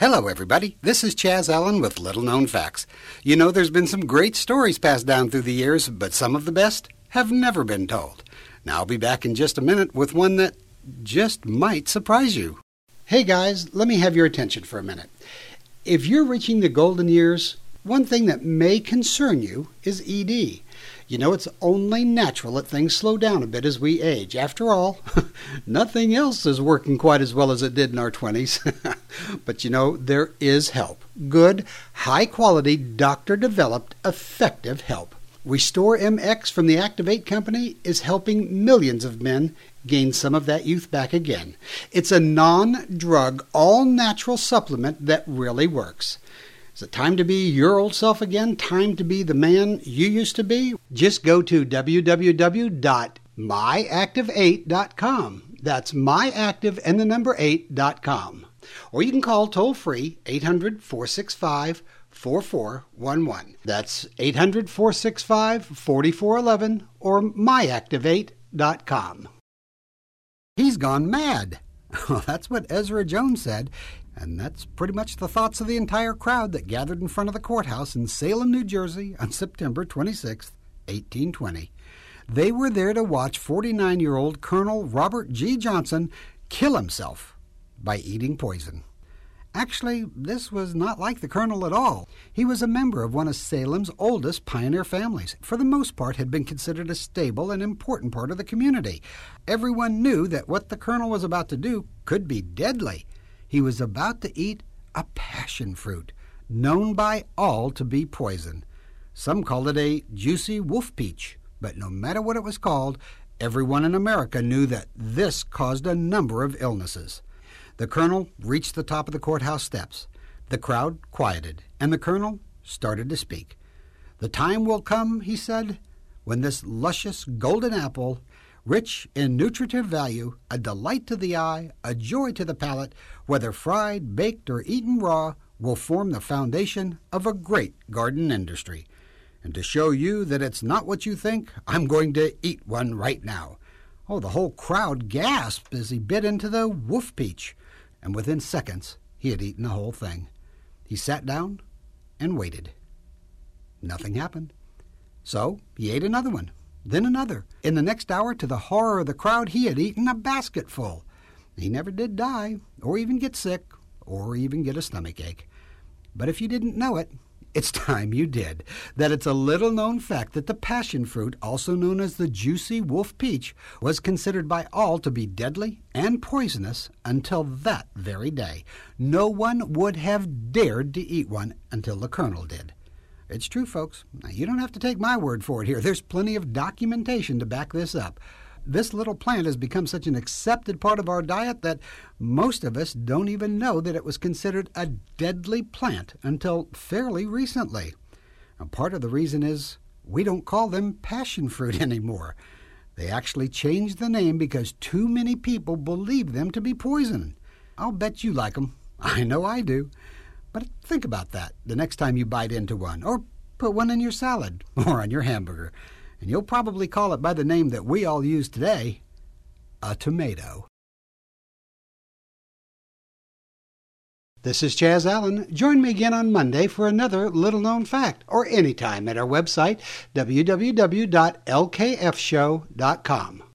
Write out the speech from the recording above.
Hello, everybody. This is Chaz Allen with Little Known Facts. You know, there's been some great stories passed down through the years, but some of the best have never been told. Now, I'll be back in just a minute with one that just might surprise you. Hey, guys, let me have your attention for a minute. If you're reaching the golden years, one thing that may concern you is ED. You know, it's only natural that things slow down a bit as we age. After all, nothing else is working quite as well as it did in our 20s. but you know, there is help. Good, high quality, doctor developed, effective help. Restore MX from the Activate Company is helping millions of men gain some of that youth back again. It's a non drug, all natural supplement that really works. Is it time to be your old self again? Time to be the man you used to be? Just go to www.myactive8.com. That's myactive and the number 8.com. Or you can call toll free 800 465 4411. That's 800 465 4411 or myactivate.com. He's gone mad. Well, that's what Ezra Jones said. And that's pretty much the thoughts of the entire crowd that gathered in front of the courthouse in Salem, New Jersey on September 26, 1820. They were there to watch 49 year old Colonel Robert G. Johnson kill himself by eating poison. Actually, this was not like the colonel at all. He was a member of one of Salem's oldest pioneer families. For the most part, had been considered a stable and important part of the community. Everyone knew that what the colonel was about to do could be deadly. He was about to eat a passion fruit, known by all to be poison. Some called it a juicy wolf peach, but no matter what it was called, everyone in America knew that this caused a number of illnesses. The colonel reached the top of the courthouse steps. The crowd quieted, and the colonel started to speak. The time will come, he said, when this luscious golden apple rich in nutritive value, a delight to the eye, a joy to the palate, whether fried, baked, or eaten raw, will form the foundation of a great garden industry. And to show you that it's not what you think, I'm going to eat one right now. Oh, the whole crowd gasped as he bit into the wolf peach, and within seconds he had eaten the whole thing. He sat down and waited. Nothing happened. So he ate another one then another. In the next hour, to the horror of the crowd, he had eaten a basketful. He never did die, or even get sick, or even get a stomach ache. But if you didn't know it, it's time you did. That it's a little known fact that the passion fruit, also known as the juicy wolf peach, was considered by all to be deadly and poisonous until that very day. No one would have dared to eat one until the colonel did. It's true, folks. Now, you don't have to take my word for it here. There's plenty of documentation to back this up. This little plant has become such an accepted part of our diet that most of us don't even know that it was considered a deadly plant until fairly recently. Now, part of the reason is we don't call them passion fruit anymore. They actually changed the name because too many people believe them to be poison. I'll bet you like them. I know I do. But think about that the next time you bite into one, or put one in your salad, or on your hamburger, and you'll probably call it by the name that we all use today a tomato. This is Chaz Allen. Join me again on Monday for another little known fact, or anytime at our website, www.lkfshow.com.